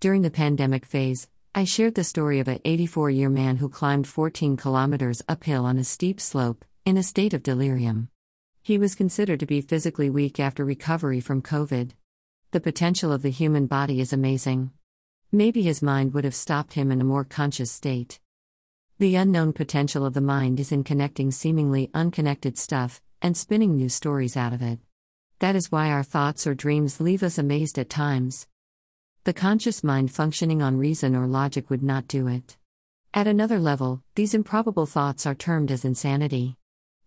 During the pandemic phase, I shared the story of a 84 year man who climbed 14 kilometers uphill on a steep slope, in a state of delirium. He was considered to be physically weak after recovery from COVID. The potential of the human body is amazing. Maybe his mind would have stopped him in a more conscious state. The unknown potential of the mind is in connecting seemingly unconnected stuff and spinning new stories out of it. That is why our thoughts or dreams leave us amazed at times. The conscious mind functioning on reason or logic would not do it. At another level, these improbable thoughts are termed as insanity.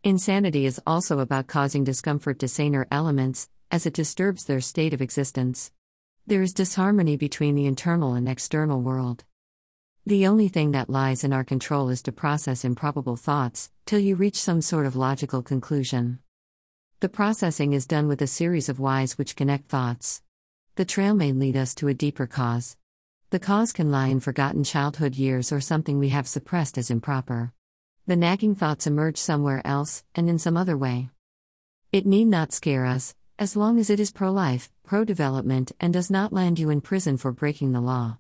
Insanity is also about causing discomfort to saner elements, as it disturbs their state of existence. There is disharmony between the internal and external world. The only thing that lies in our control is to process improbable thoughts, till you reach some sort of logical conclusion. The processing is done with a series of whys which connect thoughts. The trail may lead us to a deeper cause. The cause can lie in forgotten childhood years or something we have suppressed as improper. The nagging thoughts emerge somewhere else, and in some other way. It need not scare us, as long as it is pro life, pro development, and does not land you in prison for breaking the law.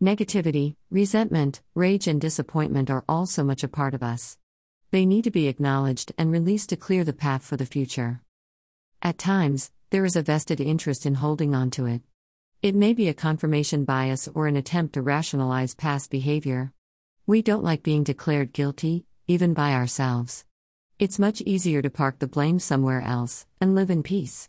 Negativity, resentment, rage, and disappointment are all so much a part of us. They need to be acknowledged and released to clear the path for the future. At times, there is a vested interest in holding on to it. It may be a confirmation bias or an attempt to rationalize past behavior. We don't like being declared guilty, even by ourselves. It's much easier to park the blame somewhere else and live in peace.